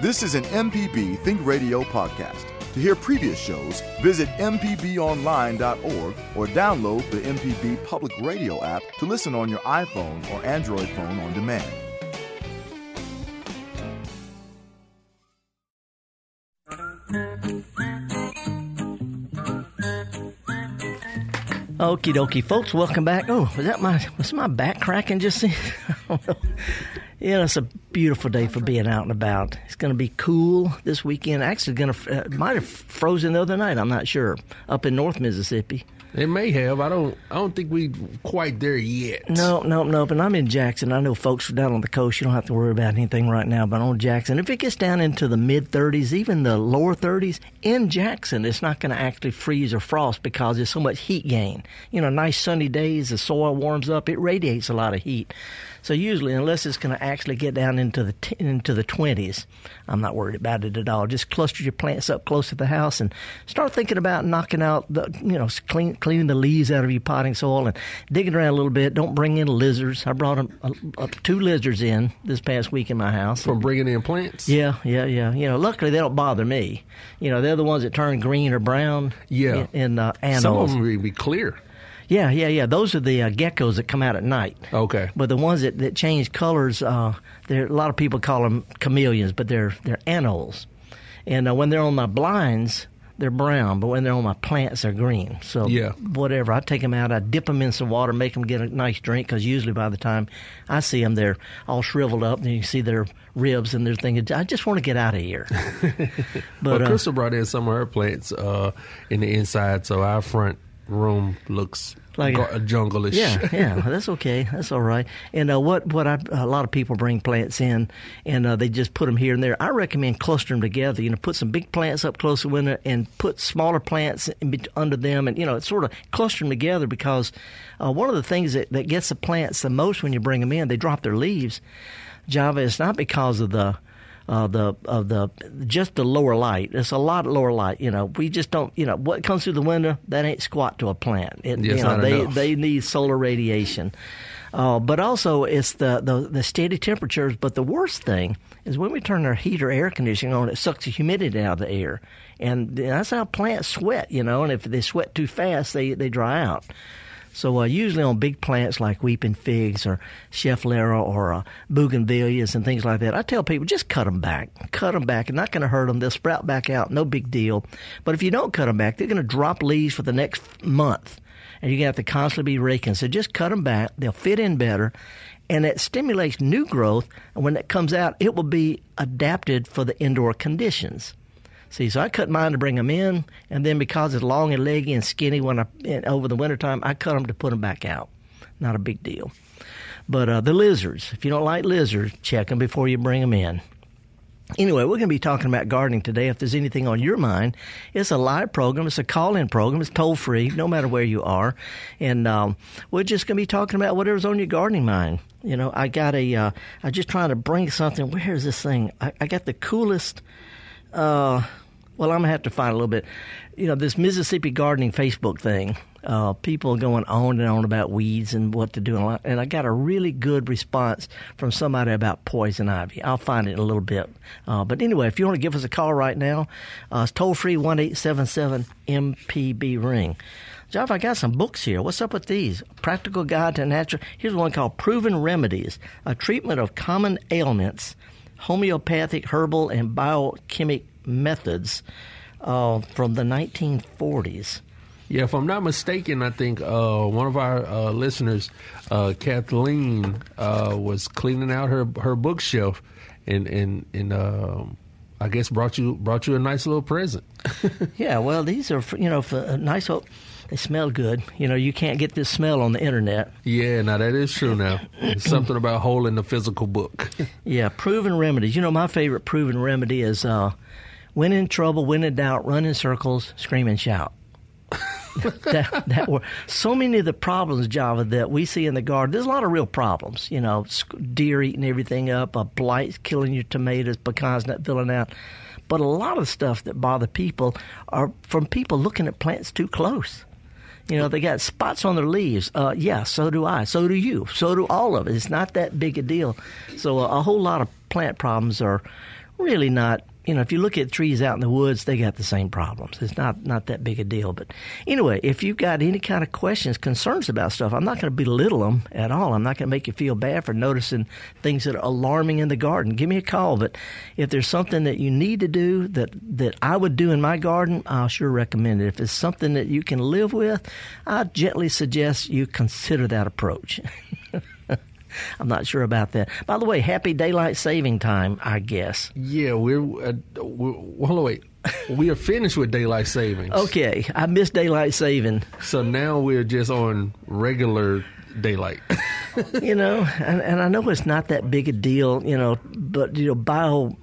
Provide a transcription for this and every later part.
This is an MPB Think Radio podcast. To hear previous shows, visit MPBOnline.org or download the MPB Public Radio app to listen on your iPhone or Android phone on demand. Okie dokie, folks, welcome back. Oh, was that my was my back cracking just? I. Yeah, it's a beautiful day for being out and about. It's going to be cool this weekend. Actually, going to uh, might have frozen the other night. I'm not sure up in North Mississippi. It may have. I don't. I don't think we quite there yet. No, no, no. But I'm in Jackson. I know folks down on the coast. You don't have to worry about anything right now. But on Jackson, if it gets down into the mid 30s, even the lower 30s in Jackson, it's not going to actually freeze or frost because there's so much heat gain. You know, nice sunny days, the soil warms up, it radiates a lot of heat. So usually, unless it's going to actually get down into the t- into the twenties, I'm not worried about it at all. Just cluster your plants up close to the house and start thinking about knocking out the you know clean, cleaning the leaves out of your potting soil and digging around a little bit. Don't bring in lizards. I brought them, uh, uh, two lizards in this past week in my house from bringing in plants. Yeah, yeah, yeah. You know, luckily they don't bother me. You know, they're the ones that turn green or brown. Yeah, in, in uh. Some of them will be clear. Yeah, yeah, yeah. Those are the uh, geckos that come out at night. Okay. But the ones that, that change colors, uh, there a lot of people call them chameleons, but they're they're anoles. And uh, when they're on my blinds, they're brown, but when they're on my plants, they're green. So yeah. whatever, I take them out, I dip them in some water, make them get a nice drink, because usually by the time I see them, they're all shriveled up, and you see their ribs, and they're thinking, I just want to get out of here. but well, Crystal uh, brought in some of her plants uh, in the inside, so our front room looks like a, a jungle-ish. Yeah, yeah, that's okay. That's all right. And uh, what what I, a lot of people bring plants in, and uh, they just put them here and there. I recommend cluster them together. You know, put some big plants up close to the window and put smaller plants under them, and you know, sort of cluster them together because uh, one of the things that, that gets the plants the most when you bring them in, they drop their leaves. Java, it's not because of the uh, the of the just the lower light. It's a lot lower light. You know, we just don't. You know, what comes through the window that ain't squat to a plant. It, you know, they enough. they need solar radiation. Uh, but also, it's the, the, the steady temperatures. But the worst thing is when we turn our heat or air conditioning on, it sucks the humidity out of the air, and that's how plants sweat. You know, and if they sweat too fast, they they dry out. So uh, usually on big plants like weeping figs or schefflera or uh, bougainvilleas and things like that, I tell people just cut them back. Cut them back. It's not going to hurt them. They'll sprout back out. No big deal. But if you don't cut them back, they're going to drop leaves for the next month. And you're going to have to constantly be raking. So just cut them back. They'll fit in better. And it stimulates new growth. And when it comes out, it will be adapted for the indoor conditions. See, so I cut mine to bring them in, and then because it's long and leggy and skinny when I over the wintertime, I cut them to put them back out. Not a big deal. But uh, the lizards, if you don't like lizards, check them before you bring them in. Anyway, we're going to be talking about gardening today. If there's anything on your mind, it's a live program. It's a call-in program. It's toll-free, no matter where you are. And um, we're just going to be talking about whatever's on your gardening mind. You know, I got a. Uh, I'm just trying to bring something. Where is this thing? I, I got the coolest. Uh, well, I'm gonna have to find a little bit. You know, this Mississippi gardening Facebook thing. Uh, people going on and on about weeds and what to do, and I got a really good response from somebody about poison ivy. I'll find it in a little bit. Uh, but anyway, if you want to give us a call right now, uh, it's toll free one eight seven seven MPB ring. Jeff, I got some books here. What's up with these? Practical Guide to Natural. Here's one called Proven Remedies: A Treatment of Common Ailments, Homeopathic, Herbal, and Biochemic methods uh, from the 1940s. Yeah, if I'm not mistaken, I think uh, one of our uh, listeners, uh, Kathleen, uh, was cleaning out her her bookshelf, and and and um, I guess brought you brought you a nice little present. yeah, well, these are you know for a nice. They smell good. You know, you can't get this smell on the internet. Yeah, now that is true. Now, something about holding the physical book. yeah, proven remedies. You know, my favorite proven remedy is uh, when in trouble, when in doubt, run in circles, scream and shout. that, that were so many of the problems, Java, that we see in the garden. There's a lot of real problems. You know, deer eating everything up, a blight killing your tomatoes, pecans not filling out. But a lot of stuff that bother people are from people looking at plants too close. You know, they got spots on their leaves. Uh, yeah, so do I. So do you. So do all of us. It's not that big a deal. So uh, a whole lot of plant problems are really not you know, if you look at trees out in the woods, they got the same problems. It's not not that big a deal. But anyway, if you've got any kind of questions, concerns about stuff, I'm not going to belittle them at all. I'm not going to make you feel bad for noticing things that are alarming in the garden. Give me a call. But if there's something that you need to do that that I would do in my garden, I'll sure recommend it. If it's something that you can live with, I gently suggest you consider that approach. I'm not sure about that. By the way, happy daylight saving time, I guess. Yeah, we're, uh, we're well, wait. we are finished with daylight savings. Okay, I missed daylight saving. So now we're just on regular daylight. you know, and, and I know it's not that big a deal, you know, but you know, bio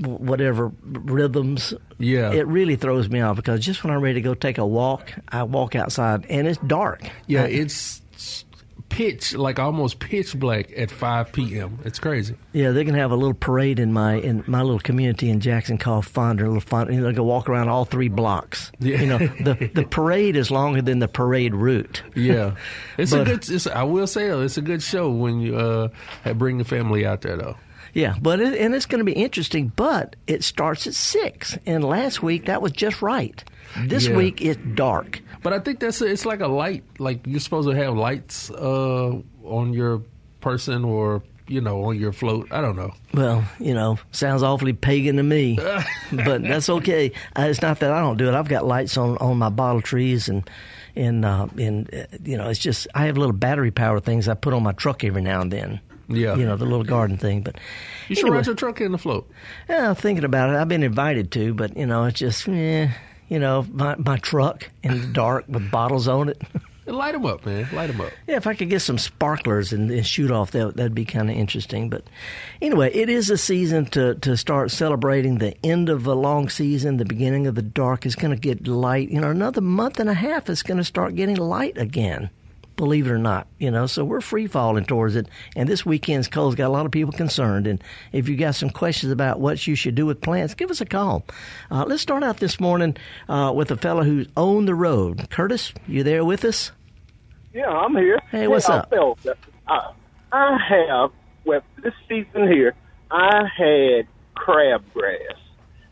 whatever rhythms. Yeah. It really throws me off because just when I'm ready to go take a walk, I walk outside and it's dark. Yeah, I, it's pitch like almost pitch black at 5 p.m. It's crazy. Yeah, they're gonna have a little parade in my in my little community in Jackson called Fondren. A little. You they're gonna walk around all three blocks. Yeah. You know, the the parade is longer than the parade route. Yeah, it's But- a good. It's, I will say though, it's a good show when you uh bring the family out there though. Yeah, but it, and it's going to be interesting. But it starts at six, and last week that was just right. This Yeah. week it's dark. But I think that's a, it's like a light. Like you're supposed to have lights uh on your person or you know on your float. I don't know. Well, you know, sounds awfully pagan to me, but that's okay. Uh, it's not that I don't do it. I've got lights on on my bottle trees and and uh, and uh, you know, it's just I have little battery power things I put on my truck every now and then. Yeah. you know, the little garden thing. But You should anyway, ride your truck in the float. yeah, I'm thinking about it. I've been invited to, but you know, it's just eh, you know, my my truck in the dark with bottles on it. Light them up, man. Light them up. Yeah, if I could get some sparklers and, and shoot off, that that'd be kind of interesting. But anyway, it is a season to to start celebrating the end of a long season. The beginning of the dark is going to get light. You know, another month and a half is going to start getting light again. Believe it or not, you know, so we're free falling towards it. And this weekend's cold's got a lot of people concerned. And if you got some questions about what you should do with plants, give us a call. Uh, let's start out this morning uh, with a fellow who's on the road. Curtis, you there with us? Yeah, I'm here. Hey, what's yeah, up? I. I, have, well, this season here, I had crabgrass.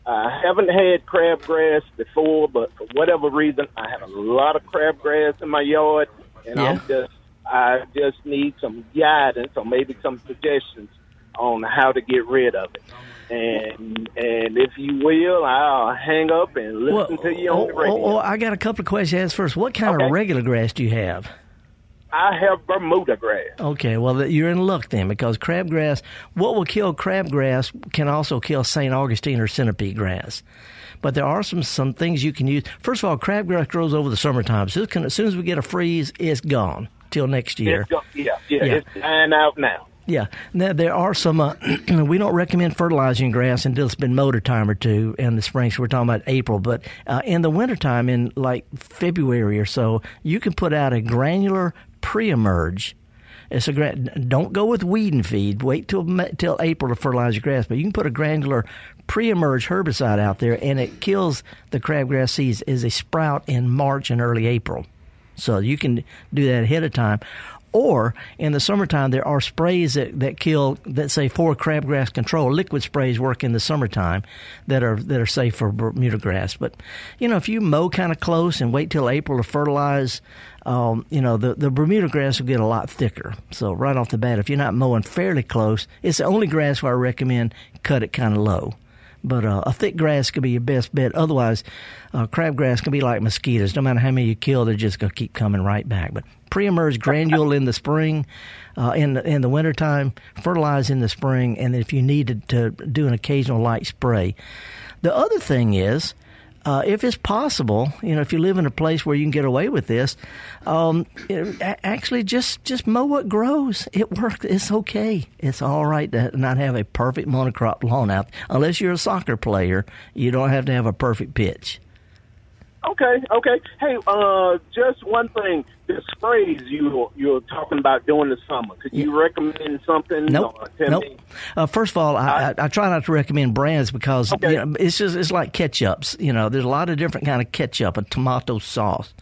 I haven't had crabgrass before, but for whatever reason, I have a lot of crabgrass in my yard, and Yeah. I'm just, I just need some guidance or maybe some suggestions on how to get rid of it. And and if you will, I'll hang up and listen to you on the oh, radio. oh, oh, I got a couple of questions first. What kind of regular grass do you have? I have Bermuda grass. Okay, well, you're in luck then because crabgrass, what will kill crabgrass can also kill St. Augustine or centipede grass. But there are some, some things you can use. First of all, crabgrass grows over the summertime. So can, as soon as we get a freeze, it's gone till next year. Go- yeah, yeah, Yeah. it's dying out now. Yeah. Now, there are some, uh, we don't recommend fertilizing grass until it's been mowed a time or two in the spring. So we're talking about April. But uh, in the wintertime, in like February or so, you can put out a granular pre emerge. It's a don't go with weed and feed. Wait till till April to fertilize your grass. But you can put a granular pre-emerge herbicide out there, and it kills the crabgrass seeds as they sprout in March and early April. So you can do that ahead of time. Or in the summertime, there are sprays that, that kill that say for crabgrass control. Liquid sprays work in the summertime that are that are safe for Bermuda grass. But you know, if you mow kind of close and wait till April to fertilize, um, you know the the Bermuda grass will get a lot thicker. So right off the bat, if you're not mowing fairly close, it's the only grass where I recommend cut it kind of low. But uh, a thick grass could be your best bet. Otherwise, uh, crabgrass can be like mosquitoes. No matter how many you kill, they're just going to keep coming right back. But pre-emerge granule in the spring, uh, in the, in the wintertime, fertilize in the spring, and if you needed to do an occasional light spray. The other thing is, uh, if it's possible, you know, if you live in a place where you can get away with this, um, actually just just mow what grows. It works. It's okay. It's all right to not have a perfect monocrop lawn out. Unless you're a soccer player, you don't have to have a perfect pitch. Okay, okay. Hey, uh, just one thing. The sprays you you're talking about doing the summer. Could you recommend something? Nope. Uh, nope. Uh, first of all, I, I, I try not to recommend brands because Okay. you know, it's just it's like ketchups. You know, there's a lot of different kind of ketchup, a tomato sauce,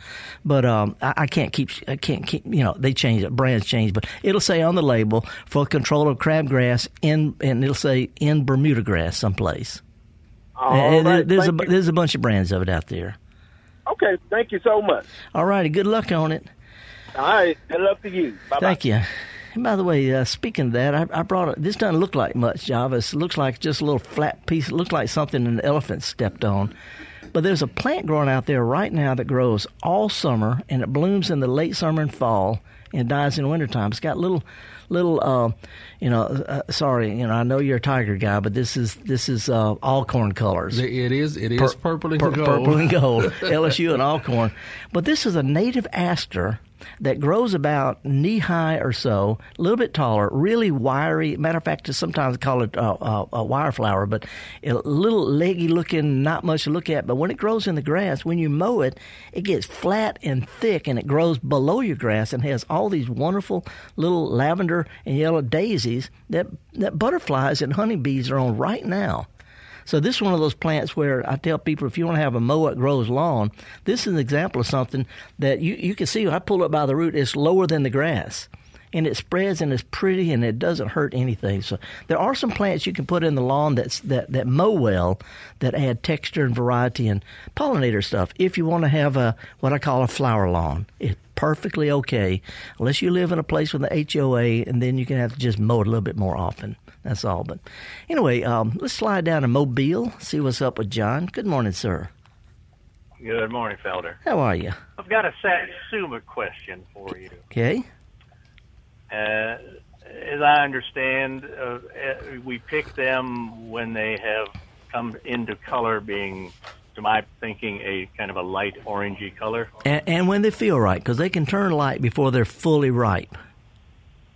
but um, I, I can't keep I can't keep you know they change it, brands change, but it'll say on the label for control of crabgrass in and it'll say in Bermuda grass someplace. Right, there's a you. there's a bunch of brands of it out there. Okay, thank you so much. All righty, good luck on it. All right, good luck to you. Bye Thank you. And by the way, uh, speaking of that, I, I brought it. This doesn't look like much, Jarvis. It looks like just a little flat piece. It looks like something an elephant stepped on. But there's a plant growing out there right now that grows all summer and it blooms in the late summer and fall and dies in wintertime. It's got little, little, uh, you know. Uh, sorry, you know. I know you're a tiger guy, but this is this is uh, Alcorn colors. It is. It is purple and Pur- gold. Purple and gold. LSU and Alcorn. But this is a native aster that grows about knee high or so, a little bit taller, really wiry. Matter of fact, sometimes call it uh, uh, a wire flower, but a little leggy looking, not much to look at. But when it grows in the grass, when you mow it, it gets flat and thick, and it grows below your grass and has all these wonderful little lavender and yellow daisies that that butterflies and honeybees are on right now. So this is one of those plants where I tell people if you want to have a mow it grows lawn, this is an example of something that you, you can see. I pull it by the root; it's lower than the grass, and it spreads and it's pretty and it doesn't hurt anything. So there are some plants you can put in the lawn that's that that mow well, that add texture and variety and pollinator stuff. If you want to have a what I call a flower lawn, it's perfectly okay, unless you live in a place with an HOA, and then you can have to just mow it a little bit more often. That's all. But anyway, um, let's slide down to Mobile, see what's up with John. Good morning, sir. Good morning, Felder. How are you? I've got a Satsuma question for you. Okay. Uh, as I understand, uh, uh, we pick them when they have come into color, being, to my thinking, a kind of a light orangey color. And, and when they feel right, because they can turn light before they're fully ripe.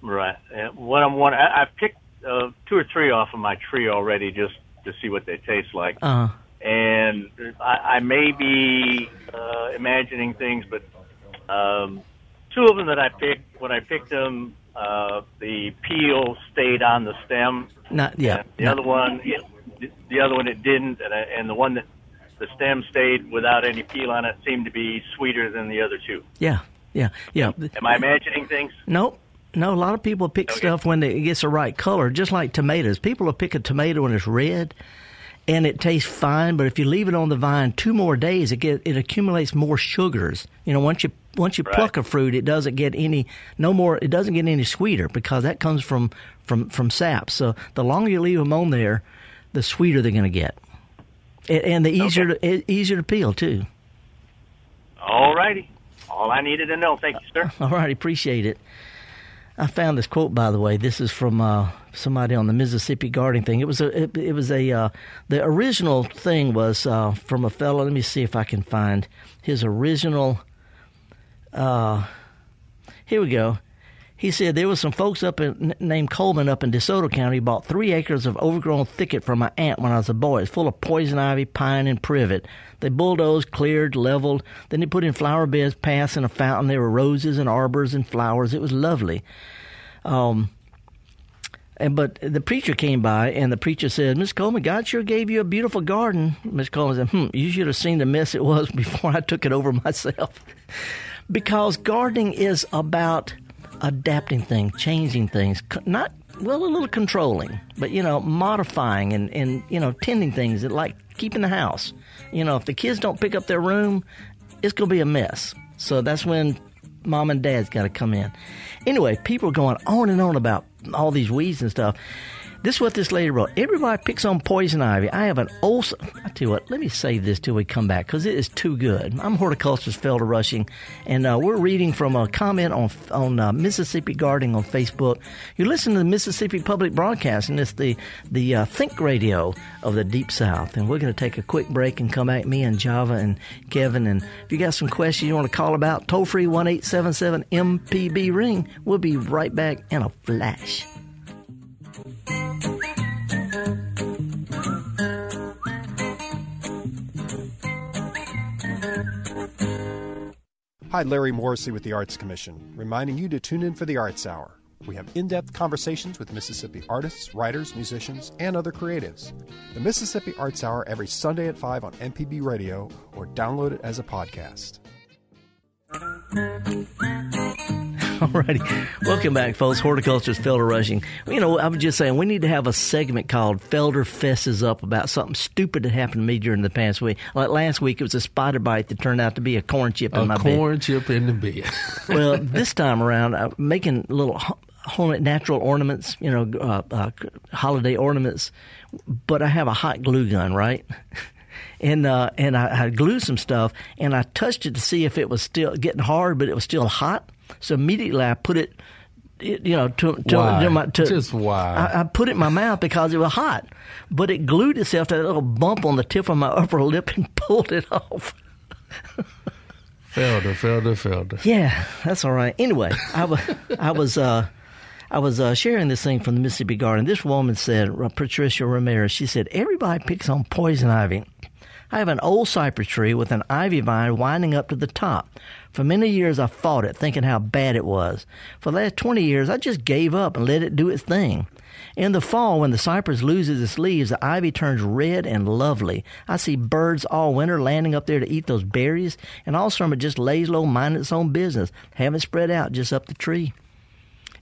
Right. Uh, what I'm wondering, I, I've picked uh, two or three off of my tree already, just to see what they taste like. Uh, and I, I may be uh, imagining things, but um, two of them that I picked, when I picked them, uh, the peel stayed on the stem. not yeah. The not- other one, it, the other one it didn't, and, I, and the one that the stem stayed without any peel on it seemed to be sweeter than the other two. yeah. Yeah. Yeah. Am I imagining things? Nope. No, a lot of people pick oh, Okay. stuff when it gets the right color, just like tomatoes. People will pick a tomato when it's red, and it tastes fine. But if you leave it on the vine two more days, it get it accumulates more sugars. You know, once you once you Right. pluck a fruit, it doesn't get any no more. It doesn't get any sweeter because that comes from from from sap. So the longer you leave them on there, the sweeter they're going to get, and, and the easier to, e- easier to peel too. All righty. All I needed to know. Thank you, sir. All right, appreciate it. I found this quote, by the way. This is from uh, somebody on the Mississippi gardening thing. It was a, it, it was a, uh, the original thing was uh, from a fellow. Let me see if I can find his original. Uh, here we go. He said there was some folks up in, named Coleman up in DeSoto County bought three acres of overgrown thicket from my aunt when I was a boy. It's full of poison ivy, pine, and privet. They bulldozed, cleared, leveled. Then they put in flower beds, paths, and a fountain. There were roses and arbors and flowers. It was lovely. Um, and but the preacher came by, and the preacher said, "Miss Coleman, God sure gave you a beautiful garden." Miss Coleman said, "Hmm, you should have seen the mess it was before I took it over myself." because gardening is about adapting things, changing things, not well a little controlling, but you know modifying and and you know tending things like keeping the house. You know, if the kids don't pick up their room, it's gonna be a mess. So that's when mom and dad's got to come in. Anyway, people are going on and on about all these weeds and stuff. This is what this lady wrote. Everybody picks on poison ivy. I have an old. I tell you what. Let me save this till we come back because it is too good. I'm horticulturist Felder Rushing, and uh, we're reading from a comment on on uh, Mississippi Gardening on Facebook. You listen to the Mississippi Public Broadcasting. It's the the uh, Think Radio of the Deep South, and we're going to take a quick break and come back. Me and Java and Kevin, and if you got some questions you want to call about, toll free one eight seven seven MPB ring. We'll be right back in a flash. Hi, Larry Morrisey with the Arts Commission, reminding you to tune in for the Arts Hour. We have in depth conversations with Mississippi artists, writers, musicians, and other creatives. The Mississippi Arts Hour every Sunday at 5 on MPB Radio or download it as a podcast. Alrighty. Welcome back, folks. Horticulture's Felder Rushing. You know, I was just saying, we need to have a segment called Felder Fesses Up about something stupid that happened to me during the past week. Like last week, it was a spider bite that turned out to be a corn chip in a my corn bed. Corn chip in the bed. well, this time around, I'm making little home natural ornaments, you know, uh, uh, holiday ornaments, but I have a hot glue gun, right? and uh, and I, I glued some stuff, and I touched it to see if it was still getting hard, but it was still hot. So immediately I put it, you know, to, to, Why? to my, to, Just why? I, I put it in my mouth because it was hot, but it glued itself to that little bump on the tip of my upper lip and pulled it off. Felder, Felder, Felder. Yeah, that's all right. Anyway, I was I was uh, I was uh, sharing this thing from the Mississippi Garden. This woman said, Patricia Ramirez, she said everybody picks on poison ivy. I have an old cypress tree with an ivy vine winding up to the top. For many years, I fought it, thinking how bad it was. For the last 20 years, I just gave up and let it do its thing. In the fall, when the cypress loses its leaves, the ivy turns red and lovely. I see birds all winter landing up there to eat those berries, and all summer just lays low, minding its own business, having spread out just up the tree.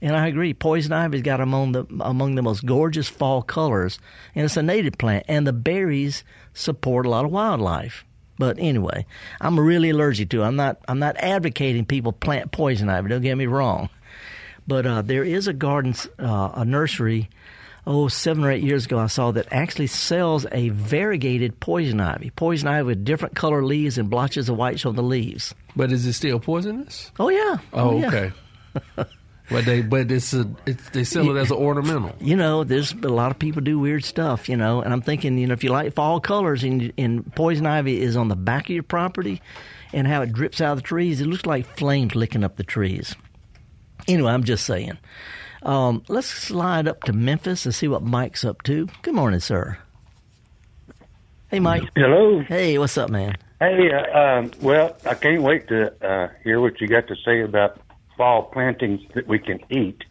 And I agree, poison ivy's got among the among the most gorgeous fall colors, and it's a native plant, and the berries support a lot of wildlife. But anyway, I'm really allergic to. It. I'm not. I'm not advocating people plant poison ivy. Don't get me wrong. But uh, there is a garden, uh, a nursery. Oh, seven or eight years ago, I saw that actually sells a variegated poison ivy. Poison ivy with different color leaves and blotches of white on the leaves. But is it still poisonous? Oh yeah. Oh, yeah. okay. but they but it's a it's, they sell it as an ornamental. you know, there's a lot of people do weird stuff, you know, and I'm thinking, you know, if you like fall colors and, and poison ivy is on the back of your property and how it drips out of the trees, it looks like flames licking up the trees. Anyway, I'm just saying. Um, let's slide up to Memphis and see what Mike's up to. Good morning, sir. Hey, Mike. Hello. Hey, what's up, man? Hey, uh, um, well, I can't wait to uh, hear what you got to say about fall plantings that we can eat.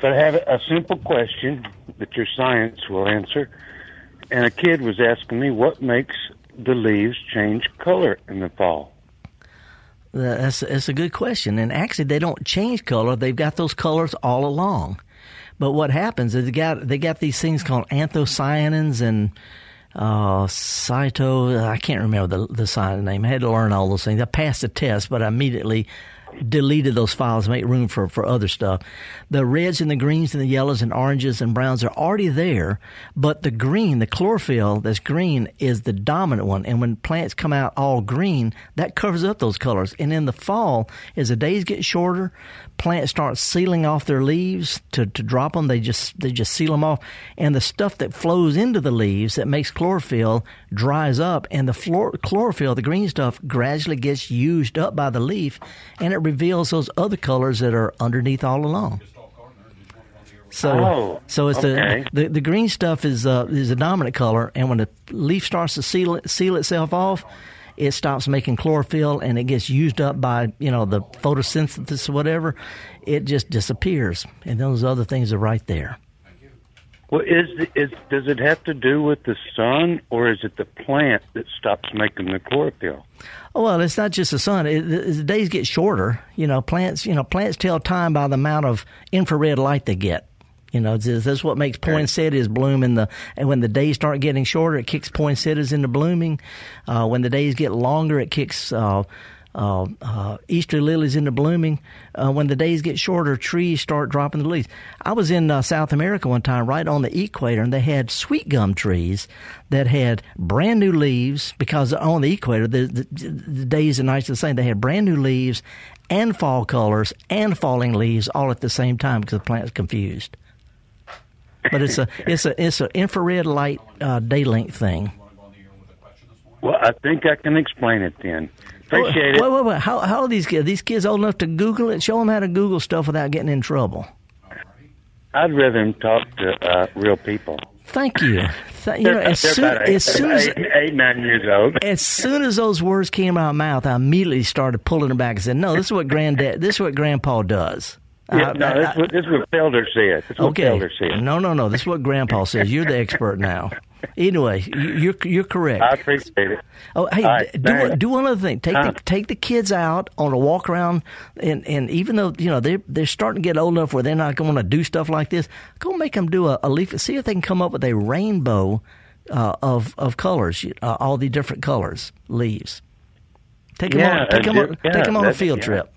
But I have a simple question that your science will answer. And a kid was asking me what makes the leaves change color in the fall. That's that's a good question. And actually, they don't change color; they've got those colors all along. But what happens is they got they got these things called anthocyanins and uh, cyto. I can't remember the the cyanin name. I had to learn all those things. I passed the test, but I immediately deleted those files make room for, for other stuff. The reds and the greens and the yellows and oranges and browns are already there, but the green, the chlorophyll that's green is the dominant one. And when plants come out all green, that covers up those colors. And in the fall, as the days get shorter, plants start sealing off their leaves to, to drop them. They just, they just seal them off. And the stuff that flows into the leaves that makes chlorophyll dries up and the chlorophyll, the green stuff, gradually gets used up by the leaf and it reveals those other colors that are underneath all along. So, Oh, so it's okay. the, the the green stuff is uh, is a dominant color, and when the leaf starts to seal it, seal itself off, it stops making chlorophyll, and it gets used up by you know the photosynthesis or whatever. It just disappears, and those other things are right there. Well, is is does it have to do with the sun, or is it the plant that stops making the chlorophyll? Oh, well, it's not just the sun. It, the, the days get shorter. You know, plants. You know, plants tell time by the amount of infrared light they get. You know, this, that's what makes poinsettias bloom in the. And when the days start getting shorter, it kicks poinsettias into blooming. Uh, when the days get longer, it kicks. Uh, uh, uh, Easter lilies into blooming. Uh, when the days get shorter, trees start dropping the leaves. I was in uh, South America one time, right on the equator, and they had sweet gum trees that had brand new leaves because on the equator, the, the, the days and nights are the same. They had brand new leaves and fall colors and falling leaves all at the same time because the plant's confused. But it's a it's a it's an infrared light uh, day length thing. Well, I think I can explain it then. Appreciate Wait, it. wait, wait. How, how are these kids? These kids old enough to Google it? Show them how to Google stuff without getting in trouble. I'd rather him talk to uh, real people. Thank you. Th- you know, as soon eight, as soon as eight, eight, nine years old. as soon as those words came out of my mouth, I immediately started pulling them back and said, "No, this is what granddad. This is what grandpa does." Yeah, I- no, this, is what, this is what Felder said. This is what Okay. Felder said. No, no, no. This is what Grandpa says. You're the expert now. Anyway, you- you're you're correct. I appreciate it. Oh, hey, right, do do one other thing. Take Huh. the take the kids out on a walk around, and and even though you know they they're starting to get old enough where they're not going to do stuff like this, go make them do a, a leaf. See if they can come up with a rainbow uh, of of colors, uh, all the different colors leaves. Take them Yeah, on take them uh, on, yeah, take 'em on a field yeah. trip.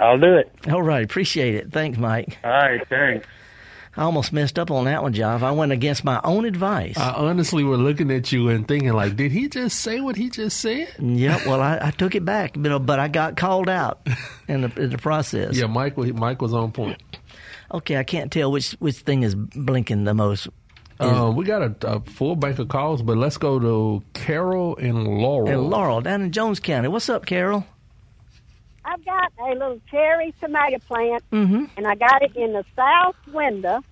I'll do it. All right, appreciate it. Thanks, Mike. All right, thanks. I almost messed up on that one, Joff. I went against my own advice. I honestly were looking at you and thinking, like, did he just say what he just said? Yep. Well, I, I took it back, but, but I got called out in the, in the process. Yeah, Mike. Mike was on point. Okay, I can't tell which which thing is blinking the most. Uh, we got a, a full bank of calls, but let's go to Carol and Laurel. And Laurel down in Jones County. What's up, Carol? I've got a little cherry tomato plant, Mm-hmm. and I got it in the south window,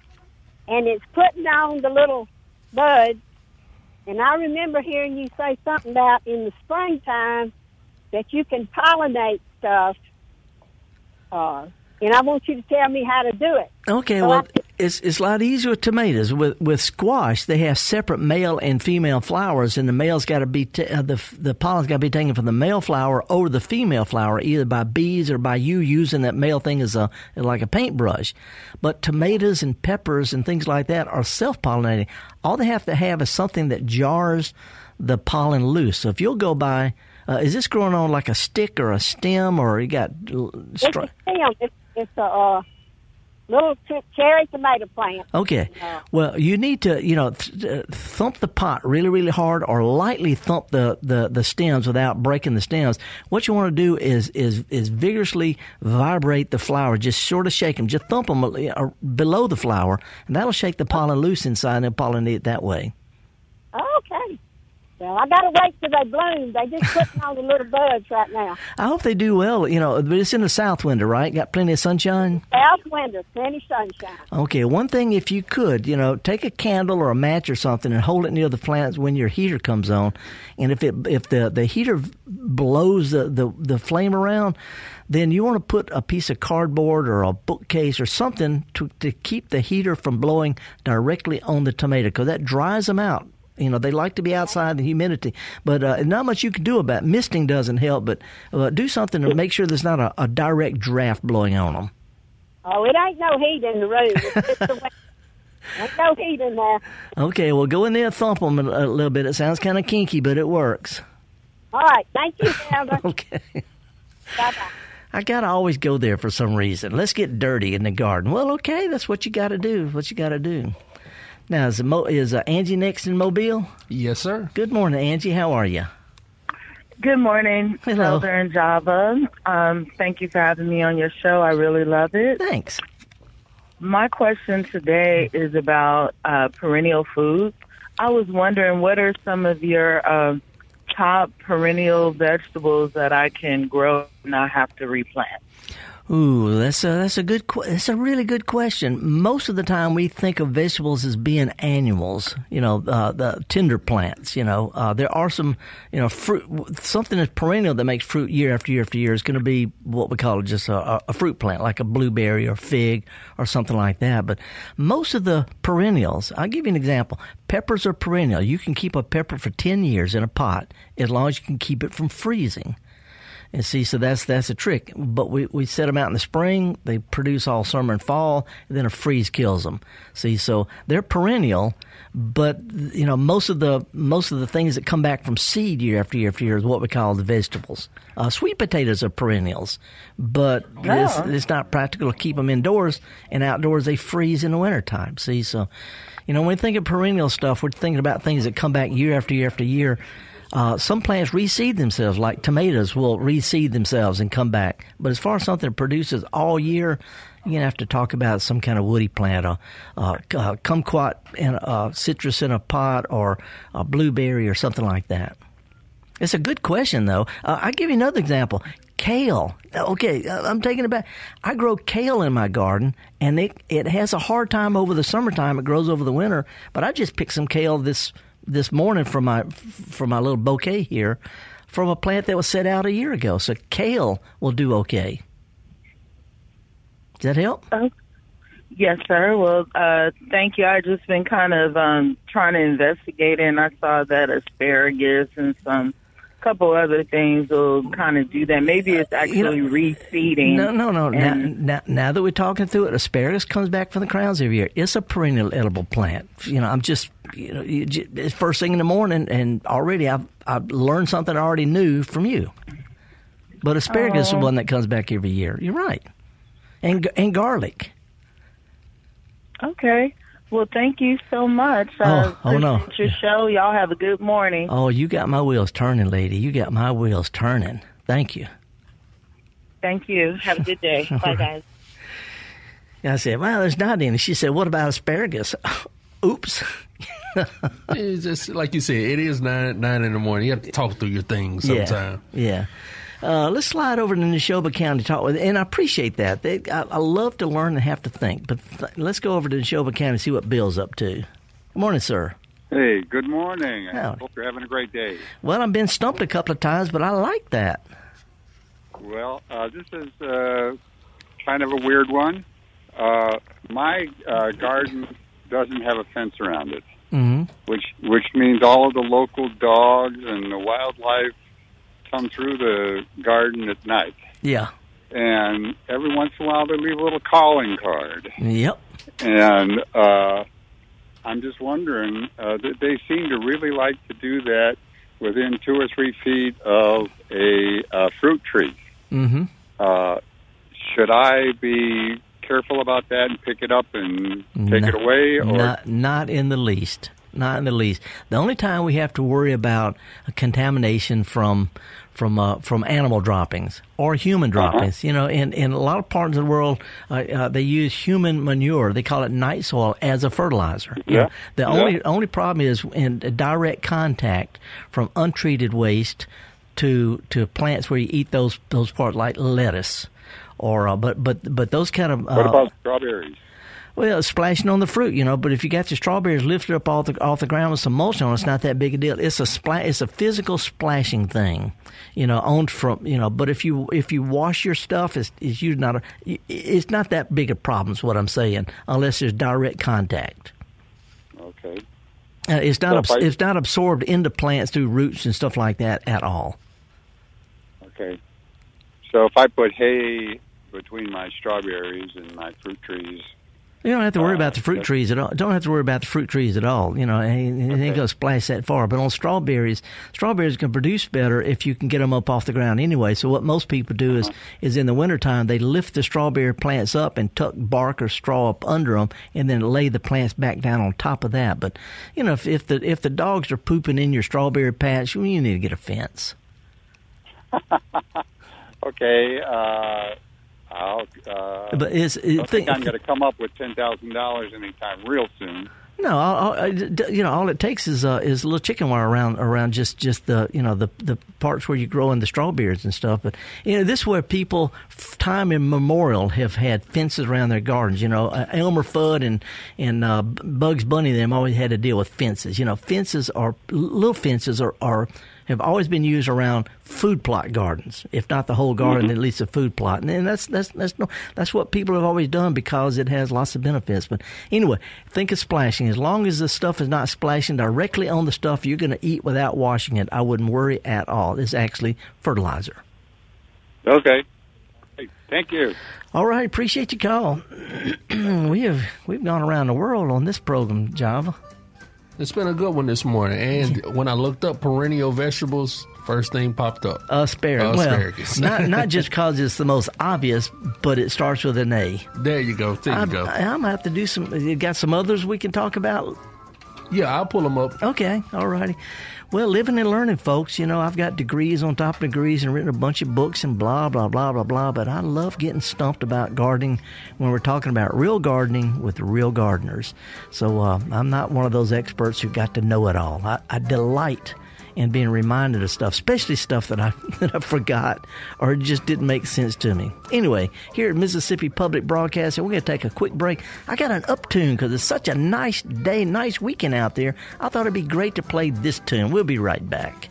and it's putting on the little buds. And I remember hearing you say something about in the springtime that you can pollinate stuff. Uh, and I want you to tell me how to do it. Okay, Well, well, it's it's a lot easier with tomatoes. With with squash, they have separate male and female flowers, and the male's got to be t- uh, the the pollen's got to be taken from the male flower over the female flower, either by bees or by you using that male thing as a like a paintbrush. But tomatoes and peppers and things like that are self pollinating. All they have to have is something that jars the pollen loose. So if you'll go by. Uh, is this growing on like a stick or a stem, or you got? l- It's a stem. It's, it's a uh, little ch- cherry tomato plant. Okay. Well, you need to, you know, th- uh, thump the pot really, really hard, or lightly thump the, the, the stems without breaking the stems. What you want to do is is is vigorously vibrate the flower, just sort of shake them, just thump them below the flower, and that'll shake the pollen loose inside, and pollinate it that way. Well, I gotta wait till they bloom. They just putting on the little buds right now. I hope they do well. You know, but it's in the south window, right? Got plenty of sunshine. South window, plenty sunshine. Okay, one thing if you could, you know, take a candle or a match or something and hold it near the plants when your heater comes on, and if it if the the heater blows the the, the flame around, then you want to put a piece of cardboard or a bookcase or something to to keep the heater from blowing directly on the tomato because that dries them out. You know, they like to be outside in the humidity, but uh, not much you can do about it. Misting doesn't help, but uh, do something to make sure there's not a, a direct draft blowing on them. Oh, it ain't no heat in the room. It's just the. Ain't no heat in there. Okay, well, go in there and thump them a, a little bit. It sounds kind of kinky, but it works. All right. Thank you. Okay. bye bye. I got to always go there for some reason. Let's get dirty in the garden. Well, okay, that's what you got to do. What you got to do. Now, is, Mo, is uh, Angie next in Mobile? Yes, sir. Good morning, Angie. How are you? Good morning, Hello. Felder and Java. Um, thank you for having me on your show. I really love it. Thanks. My question today is about uh, perennial foods. I was wondering what are some of your um top perennial vegetables that I can grow and not have to replant? Ooh, that's a that's a good that's a really good question. Most of the time, we think of vegetables as being annuals. You know, uh, the tender plants. You know, uh, there are some. You know, fruit something that's perennial that makes fruit year after year after year is going to be what we call just a, a fruit plant, like a blueberry or fig or something like that. But most of the perennials, I'll give you an example. Peppers are perennial. You can keep a pepper for ten years in a pot as long as you can keep it from freezing. And see, so that's that's a trick. But we, we set them out in the spring. They produce all summer and fall, and then a freeze kills them. See, so they're perennial, but you know most of the most of the things that come back from seed year after year after year is what we call the vegetables. Uh, sweet potatoes are perennials, but it's, Oh. it's not practical to keep them indoors, and outdoors they freeze in the wintertime. See, so you know when we think of perennial stuff, we're thinking about things that come back year after year after year. Uh, some plants reseed themselves, like tomatoes will reseed themselves and come back. But as far as something that produces all year, you're gonna have to talk about some kind of woody plant, a kumquat and uh, citrus in a pot, or a blueberry or something like that. It's a good question, though. Uh, I'll give you another example. kale. Okay, uh, I'm taking it back. I grow kale in my garden, and it it has a hard time over the summertime. It grows over the winter, but I just picked some kale this this morning from my from my little bouquet here from a plant that was set out a year ago. So kale will do okay. Does that help? Oh, yes, sir. Well, uh, thank you. I just been kind of um, trying to investigate, and I saw that asparagus and some couple other things will kind of do that. Maybe it's actually you know, reseeding. No, no, no. Now, now, now, that we're talking through it, asparagus comes back from the crowns every year. It's a perennial edible plant. You know, I'm just, you know, you, it's first thing in the morning, and already I've, I've learned something I already knew from you. But asparagus oh. is one that comes back every year. You're right. And, and garlic. Okay. Well, thank you so much. Uh, oh, oh no. Your show. Y'all have a good morning. Oh, you got my wheels turning, lady. You got my wheels turning. Thank you. Thank you. Have a good day. Bye, guys. I said, well, there's not any. She said, what about asparagus? Oops. it's just like you said, it is nine nine in the morning. You have to talk through your things sometime. Yeah. yeah. Uh, let's slide over to Neshoba County talk with, and I appreciate that. They, I, I, love to learn and have to think, but th- let's go over to Neshoba County and see what Bill's up to. Good morning, sir. Hey, good morning. I hope you're having a great day. Well, I've been stumped a couple of times, but I like that. Well, uh, this is uh, kind of a weird one. Uh, my uh, garden doesn't have a fence around it, mm-hmm. which which means all of the local dogs and the wildlife come through the garden at night. Yeah. And every once in a while they leave a little calling card. Yep. And uh, I'm just wondering, uh, they seem to really like to do that within two or three feet of a uh, fruit tree. Mm-hmm. Uh, should I be careful about that and pick it up and take not, it away? Or? Not, not in the least not in the least. The only time we have to worry about contamination from from uh, from animal droppings or human uh-huh. droppings. Uh-huh. You know, in in a lot of parts of the world, uh, uh, they use human manure. They call it night soil as a fertilizer. Yeah. You know, the yeah. only only problem is in direct contact from untreated waste to to plants where you eat those those parts like lettuce or uh, but but but those kind of uh, what about strawberries well, it's splashing on the fruit, you know. But if you got your strawberries lifted up off the off the ground with some mulch on, it's not that big a deal. It's a spla- It's a physical splashing thing, you know. Owned from you know. But if you if you wash your stuff, it's it's usually not a. It's not that big a problem. Is what I'm saying, unless there's direct contact. Okay. Uh, it's not abs- it's not absorbed into plants through roots and stuff like that at all. Okay. So if I put hay between my strawberries and my fruit trees, you don't have to worry about the fruit trees at all. Don't have to worry about the fruit trees at all. You know, it ain't okay. going to splash that far. But on strawberries, strawberries can produce better if you can get them up off the ground anyway. So what most people do is, uh-huh. is in the wintertime, they lift the strawberry plants up and tuck bark or straw up under them, and then lay the plants back down on top of that. But you know, if, if the if the dogs are pooping in your strawberry patch, you need to get a fence. okay. Uh I'll, uh, but is, I think I'm going to come up with ten thousand dollars anytime real soon. No, I'll, I'll, you know, all it takes is uh, is a little chicken wire around around just, just the you know the the parts where you grow in the strawberries and stuff. But you know, this is where people, time immemorial, have had fences around their gardens. You know, uh, Elmer Fudd and and uh, Bugs Bunny them always had to deal with fences. You know, fences are little fences are are have always been used around food plot gardens, if not the whole garden, mm-hmm. at least a food plot. And, that's that's that's no, that's what people have always done because it has lots of benefits. But anyway, think of splashing. As long as the stuff is not splashing directly on the stuff you're going to eat without washing it, I wouldn't worry at all. It's actually fertilizer. Okay. Hey, thank you. All right, appreciate your call. we have we've gone around the world on this program, Java. It's been a good one this morning. And when I looked up perennial vegetables, first thing popped up asparagus. Uh, asparagus. Well, not not just because it's the most obvious, but it starts with an A. There you go. There you I'm, go. I'm gonna have to do some. You got some others we can talk about. Yeah, I'll pull them up. Okay, all righty. Well, living and learning, folks. You know, I've got degrees on top of degrees and written a bunch of books and blah, blah, blah, blah, blah. But I love getting stumped about gardening when we're talking about real gardening with real gardeners. So uh, I'm not one of those experts who got to know it all. I, I delight and being reminded of stuff, especially stuff that I that I forgot or just didn't make sense to me. Anyway, here at Mississippi Public Broadcasting, we're going to take a quick break. I got an up tune because it's such a nice day, nice weekend out there. I thought it'd be great to play this tune. We'll be right back.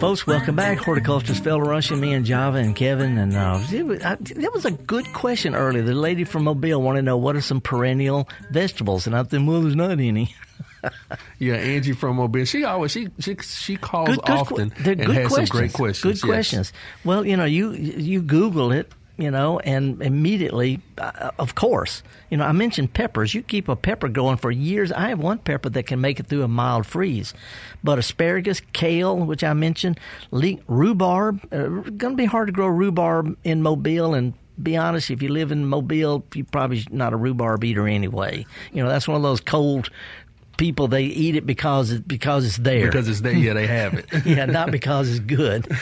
Folks, welcome back. Horticulturist Felder Rushing, me and Java and Kevin. And uh, it, was, I, that was a good question earlier. The lady from Mobile wanted to know what are some perennial vegetables, and I think, well, there's not any. yeah, Angie from Mobile. She always she she she calls good, good, often they're and good has questions. some great questions. Good yes. questions. Well, you know, you you Google it, you know, and immediately, uh, of course, you know, I mentioned peppers. You keep a pepper going for years. I have one pepper that can make it through a mild freeze, but asparagus, kale, which I mentioned, le- rhubarb, uh, going to be hard to grow rhubarb in Mobile and. Be honest, if you live in Mobile, you're probably not a rhubarb eater anyway. You know, that's one of those cold people they eat it because it, because it's there. Because it's there, yeah, they have it. yeah, not because it's good.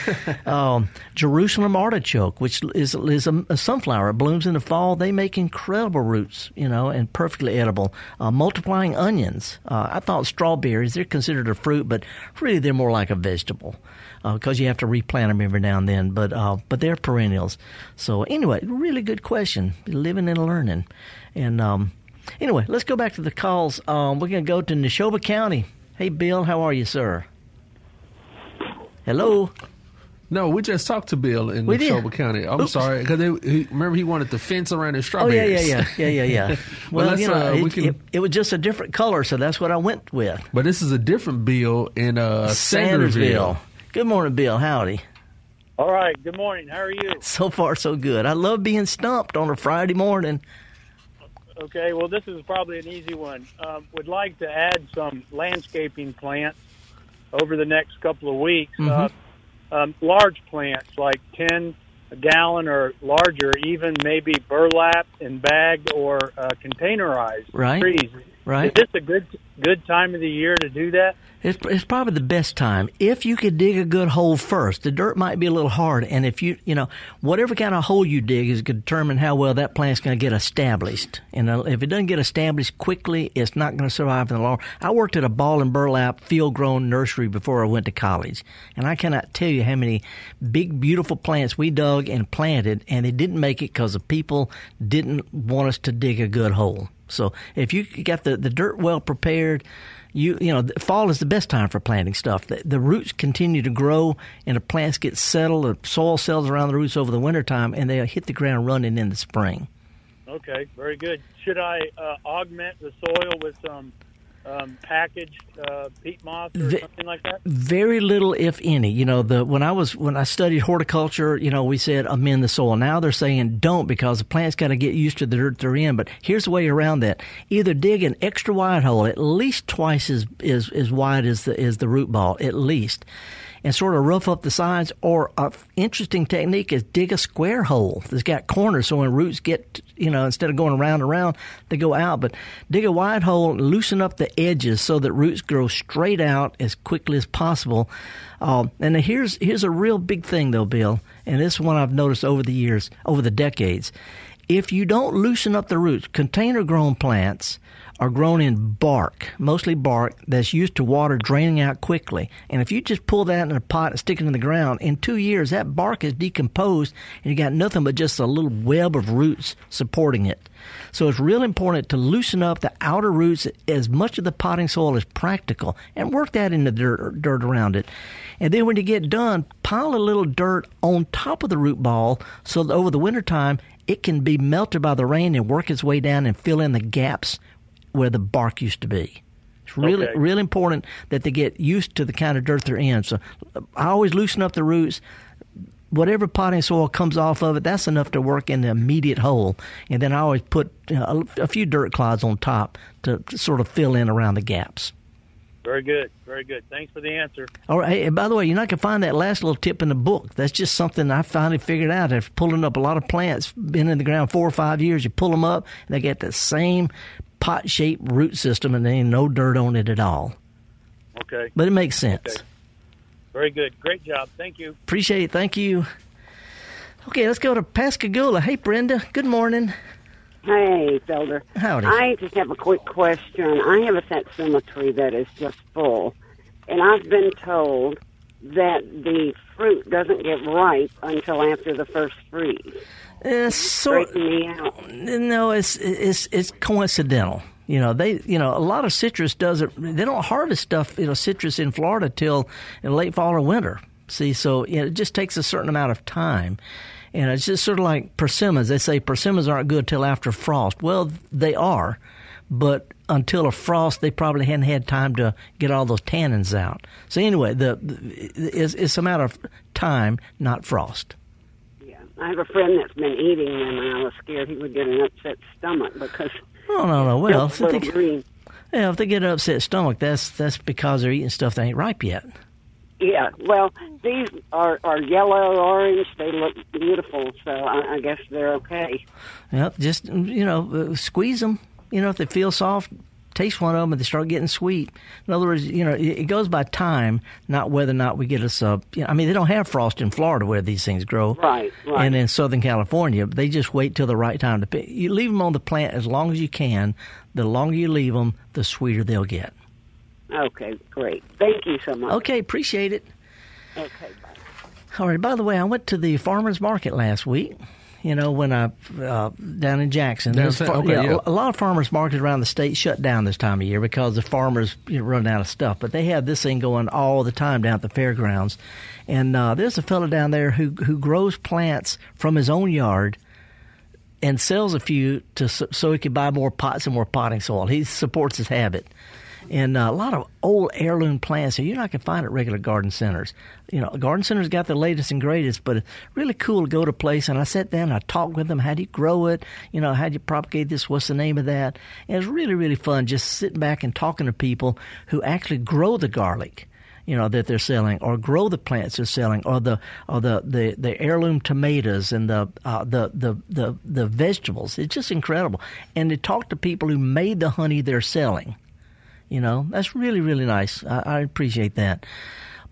Um, Jerusalem artichoke, which is is a, a, sunflower, it blooms in the fall. They make incredible roots, you know, and perfectly edible. Uh, multiplying onions. Uh, I thought strawberries they're considered a fruit, but really they're more like a vegetable because uh, you have to replant them every now and then. But uh, but they're perennials. So anyway, really good question. Living and learning, and. Um, Anyway, let's go back to the calls. Um, we're going to go to Neshoba County. Hey, Bill, how are you, sir? Hello. No, we just talked to Bill in We did. Neshoba County. I'm Oops. sorry because remember he wanted the fence around his strawberries. Oh yeah, strawberries. yeah, yeah, yeah, yeah, yeah. Well, well, you know, uh, we it, can- it, it was just a different color, so that's what I went with. But this is a different Bill in uh, Sandersville. Good morning, Bill. Howdy. All right. Good morning. How are you? So far, so good. I love being stumped on a Friday morning. Okay. Well, this is probably an easy one. Um, would like to add some landscaping plants over the next couple of weeks. Uh, um, large plants like ten a gallon or larger, even maybe burlap and bagged or uh, containerized Right. trees. Right. Is this a good good time of the year to do that? It's, it's probably the best time if you could dig a good hole first. The dirt might be a little hard, and if you you know whatever kind of hole you dig is going to determine how well that plant's going to get established. And if it doesn't get established quickly, it's not going to survive in the long. I worked at a ball and burlap field grown nursery before I went to college, and I cannot tell you how many big beautiful plants we dug and planted, and they didn't make it because the people didn't want us to dig a good hole. So if you got the, the dirt well prepared, you you know fall is the best time for planting stuff. The, the roots continue to grow, and the plants get settled. The soil settles around the roots over the wintertime, and they hit the ground running in the spring. Okay, very good. Should I uh, augment the soil with some um, packaged uh, peat moss or something like that? Very little, if any. You know, the when I was when I studied horticulture, you know, we said amend the soil. Now they're saying don't because the plant's got to get used to the dirt they're in. But here's the way around that: either dig an extra wide hole, at least twice as as, as wide as the as the root ball, at least. And sort of rough up the sides, or a interesting technique is dig a square hole that's got corners, so when roots get, you know, instead of going around and around, they go out. But dig a wide hole, and loosen up the edges so that roots grow straight out as quickly as possible. Um, and here's here's a real big thing though, Bill, and this is one I've noticed over the years, over the decades. If you don't loosen up the roots, container grown plants are grown in bark, mostly bark that's used to water draining out quickly. And if you just pull that in a pot and stick it in the ground, in two years that bark is decomposed and you got nothing but just a little web of roots supporting it. So it's real important to loosen up the outer roots as much of the potting soil as practical and work that in the dirt, dirt around it. And then when you get done, pile a little dirt on top of the root ball so that over the wintertime it can be melted by the rain and work its way down and fill in the gaps where the bark used to be. It's really, Okay. really important that they get used to the kind of dirt they're in. So I always loosen up the roots, whatever potting soil comes off of it, that's enough to work in the immediate hole. And then I always put you know, a, a, few dirt clods on top to, to, sort of fill in around the gaps. Very good, very good. Thanks for the answer. All right. And by the way, you're not gonna find that last little tip in the book. That's just something I finally figured out. After pulling up a lot of plants, been in the ground four or five years, you pull them up, and they get the same pot-shaped root system, and there ain't no dirt on it at all. Okay. But it makes sense. Okay. Very good. Great job. Thank you. Appreciate it. Thank you. Okay, let's go to Pascagoula. Hey, Brenda. Good morning. Hey, Felder. Howdy. I just have a quick question. I have a satsuma tree that is just full, and I've been told that the fruit doesn't get ripe until after the first freeze. Uh, so, me out. No, it's it's it's coincidental. You know, they, you know, a lot of citrus doesn't, they don't harvest stuff, you know, citrus in Florida till in late fall or winter. See, so you know, it just takes a certain amount of time. And it's just sort of like persimmons. They say persimmons aren't good till after frost. Well, they are, but until a frost, they probably hadn't had time to get all those tannins out. So anyway, the, the it's, it's a matter of time, not frost. I have a friend that's been eating them, and I was scared he would get an upset stomach because Oh no, no. Well, if they, green. yeah, if they get an upset stomach, that's that's because they're eating stuff that ain't ripe yet. Yeah, well, these are are yellow orange. They look beautiful, so I, I guess they're okay. Yep, just you know, uh, squeeze them. You know, if they feel soft, taste one of them and they start getting sweet. In other words, you know, it, goes by time, not whether or not we get us a. You know, I mean, they don't have frost in Florida where these things grow. Right, right. And in Southern California, they just wait till the right time to pick. You leave them on the plant as long as you can. The longer you leave them, the sweeter they'll get. Okay, great. Thank you so much. Okay, appreciate it. Okay, bye. All right. By the way, I went to the farmers market last week you know, when I uh, down in Jackson. Down far, okay, yeah, yeah. A lot of farmers markets around the state shut down this time of year because the farmers you know, run out of stuff. But they have this thing going all the time down at the fairgrounds. And uh, there's a fellow down there who who grows plants from his own yard and sells a few to so he can buy more pots and more potting soil. He supports his habit and uh, a lot of old heirloom plants that you're not going to find at regular garden centers. You know, garden centers got the latest and greatest, but it's really cool to go to a place and I sat down and I talked with them. How do you grow it? You know, how do you propagate this? What's the name of that? And it's really, really fun just sitting back and talking to people who actually grow the garlic you know that they're selling, or grow the plants they're selling, or the or the, the, the heirloom tomatoes and the, uh, the the the the vegetables. It's just incredible. And to talk to people who made the honey they're selling, you know, that's really really nice. I, I appreciate that.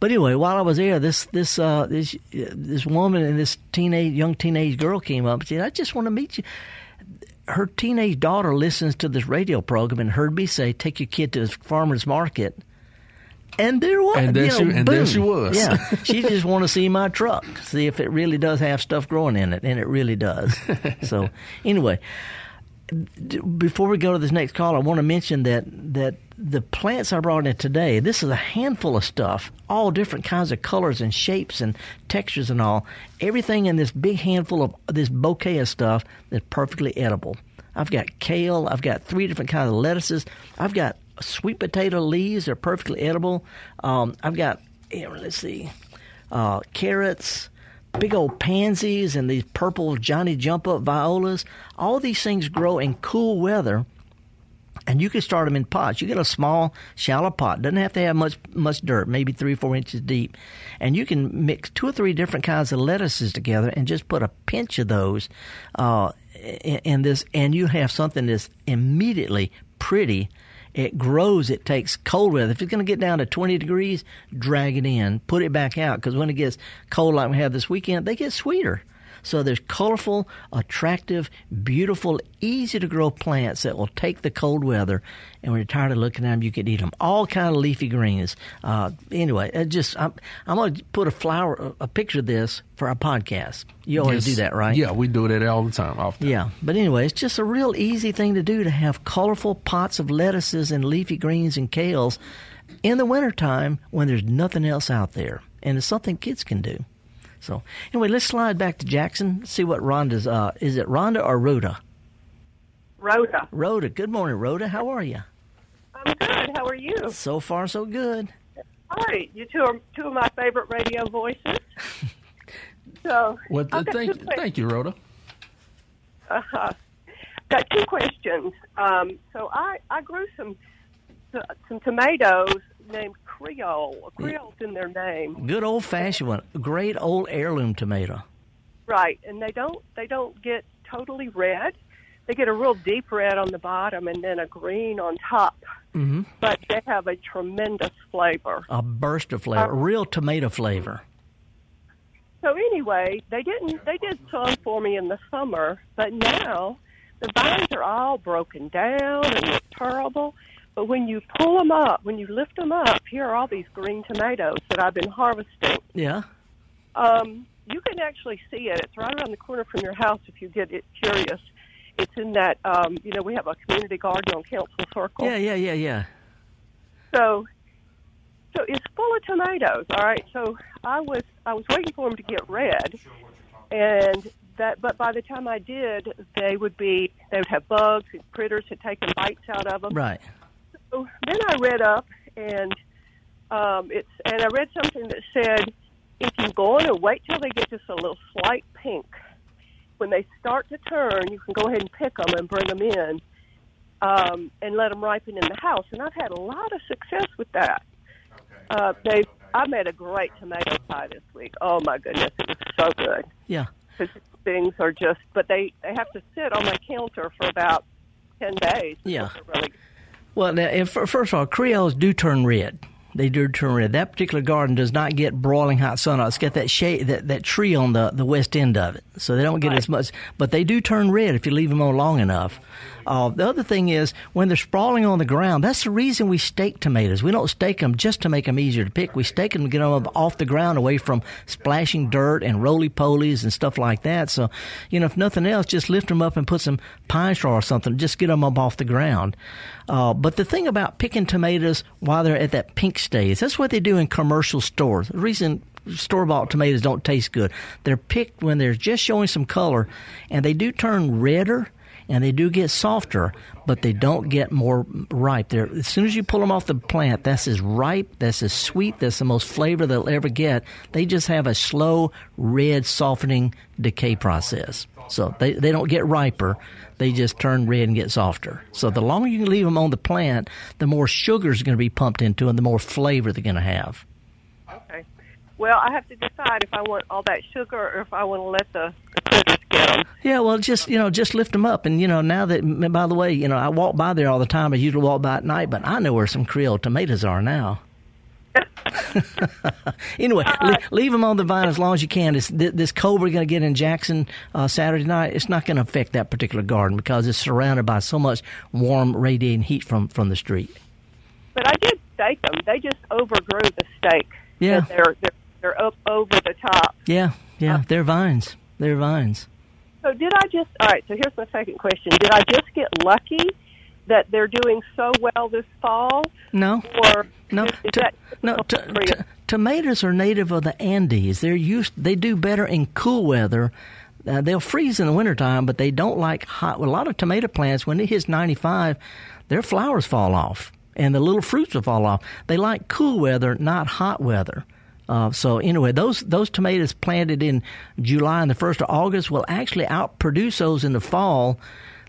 But anyway, while I was there, this this uh, this this woman and this teenage young teenage girl came up and said, "I just want to meet you." Her teenage daughter listens to this radio program and heard me say, "Take your kid to the farmers market." And there was, and there, you know, she, and boom. there she was. Yeah, she just want to see my truck, see if it really does have stuff growing in it, and it really does. so, anyway, before we go to this next call, I want to mention that that the plants I brought in today, this is a handful of stuff, all different kinds of colors and shapes and textures and all. Everything in this big handful of this bouquet of stuff that's perfectly edible. I've got kale. I've got three different kinds of lettuces. I've got sweet potato leaves. They're perfectly edible. Um, I've got, let's see, uh, carrots, big old pansies, and these purple Johnny Jump Up violas. All these things grow in cool weather and you can start them in pots. You get a small, shallow pot. Doesn't have to have much much dirt, maybe three or four inches deep, and you can mix two or three different kinds of lettuces together and just put a pinch of those uh, in this, and you have something that's immediately pretty. It grows. It takes cold weather. If it's going to get down to 20 degrees, drag it in, put it back out. Because when it gets cold, like we have this weekend, they get sweeter. So there's colorful, attractive, beautiful, easy to grow plants that will take the cold weather. And when you're tired of looking at them, you can eat them. All kind of leafy greens. Uh, anyway, it just I'm, I'm going to put a flower, a picture of this for our podcast. You always Yes. do that, right? Yeah, we do that all the time. Often. Yeah, but anyway, it's just a real easy thing to do to have colorful pots of lettuces and leafy greens and kales in the wintertime when there's nothing else out there. And it's something kids can do. So anyway, let's slide back to Jackson, see what Rhonda's uh is it Rhonda or Rhoda? Rhoda. Rhoda. Good morning, Rhoda. How are you? I'm good. How are you? So far so good. All right. You two are two of my favorite radio voices. So, Well, I've thank you, thank you, Rhoda. Uh-huh. Got two questions. Um, so I, I grew some some tomatoes named Creole. Creole's in their name, Good old fashioned one. Great old heirloom tomato. right? And they don't they don't get totally red. They get a real deep red on the bottom and then a green on top. hmm But they have a tremendous flavor. A burst of flavor, Uh, real tomato flavor. So anyway, they didn't. They did some for me in the summer, but now the vines are all broken down and look terrible. But when you pull them up, when you lift them up, here are all these green tomatoes that I've been harvesting. Yeah. Um, you can actually see it. It's right around the corner from your house if you get it curious. It's in that. Um, you know, we have a community garden on Council Circle. Yeah, yeah, yeah, yeah. So, so it's full of tomatoes. All right. So I was I was waiting for them to get red, and that. But by the time I did, they would be they would have bugs critters had taken bites out of them. Right. So then I read up, and um, it's and I read something that said if you go on and wait till they get just a little slight pink, when they start to turn, you can go ahead and pick them and bring them in, um, and let them ripen in the house. And I've had a lot of success with that. Uh, they, I made a great tomato pie this week. Oh my goodness, it was so good. Yeah. Because things are just, but they they have to sit on my counter for about ten days. Yeah. they're Really, Well, now, if, first of all, Creoles do turn red. They do turn red. That particular garden does not get broiling hot sun. It's got that shade, that, that tree on the, the west end of it, so they don't get as much. But they do turn red if you leave them on long enough. Uh, the other thing is when they're sprawling on the ground. That's the reason we stake tomatoes. We don't stake them just to make them easier to pick. We stake them to get them off the ground, away from splashing dirt and roly polies and stuff like that. So, you know, if nothing else, just lift them up and put some pine straw or something. Just get them up off the ground. Uh, but the thing about picking tomatoes while they're at that pink stage, that's what they do in commercial stores. The reason store bought tomatoes don't taste good, they're picked when they're just showing some color, and they do turn redder and they do get softer, but they don't get more ripe. They're, as soon as you pull them off the plant, that's as ripe, that's as sweet, that's the most flavor they'll ever get. They just have a slow, red, softening decay process. So they, they don't get riper, they just turn red and get softer. So the longer you leave them on the plant, the more sugar is going to be pumped into them, the more flavor they're going to have. okay. Well, I have to decide if I want all that sugar or if I want to let the, them. Yeah, well, just you know, just lift them up, and you know, now that by the way, you know, I walk by there all the time. I usually walk by at night, but I know where some Creole tomatoes are now. anyway, le- leave them on the vine as long as you can. This, this cold we're going to get in Jackson uh, Saturday night, it's not going to affect that particular garden because it's surrounded by so much warm, radiating heat from from the street. But I did stake them. They just overgrew the stake. Yeah. They're, they're they're up over the top. Yeah, yeah, they're vines. They're vines. So did I just? All right. So here's my second question. Did I just get lucky that they're doing so well this fall? No. Or No, is, is to- that no. T- t- tomatoes are native of the Andes. They're used. They do better in cool weather. Uh, they'll freeze in the wintertime, but they don't like hot. A lot of tomato plants, when it hits 95, their flowers fall off and the little fruits will fall off. They like cool weather, not hot weather. Uh, so anyway, those those tomatoes planted in July and the first of August will actually outproduce those in the fall